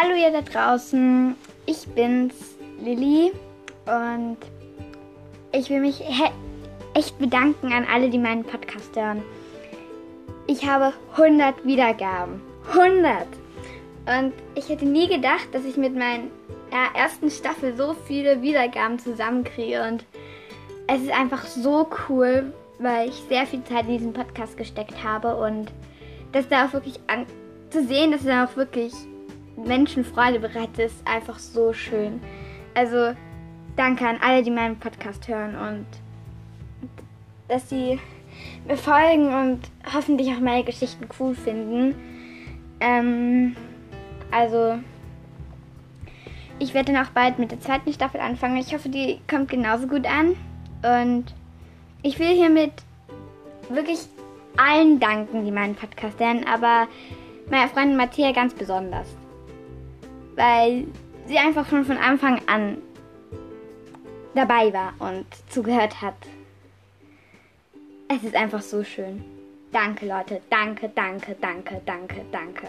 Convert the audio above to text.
Hallo ihr da draußen, ich bin's, Lilly und ich will mich echt bedanken an alle, die meinen Podcast hören. Ich habe 100 Wiedergaben. 100! Und ich hätte nie gedacht, dass ich mit meiner ersten Staffel so viele Wiedergaben zusammenkriege und es ist einfach so cool, weil ich sehr viel Zeit in diesen Podcast gesteckt habe und dass da auch wirklich zu sehen, dass er auch wirklich Menschen Freude bereitet, ist einfach so schön. Also danke an alle, die meinen Podcast hören und dass sie mir folgen und hoffentlich auch meine Geschichten cool finden. Ähm, also ich werde dann auch bald mit der zweiten Staffel anfangen. Ich hoffe, die kommt genauso gut an. Und ich will hiermit wirklich allen danken, die meinen Podcast hören, aber meiner Freundin Matthäa ganz besonders. Weil sie einfach schon von Anfang an dabei war und zugehört hat. Es ist einfach so schön. Danke, Leute. Danke, danke, danke, danke, danke.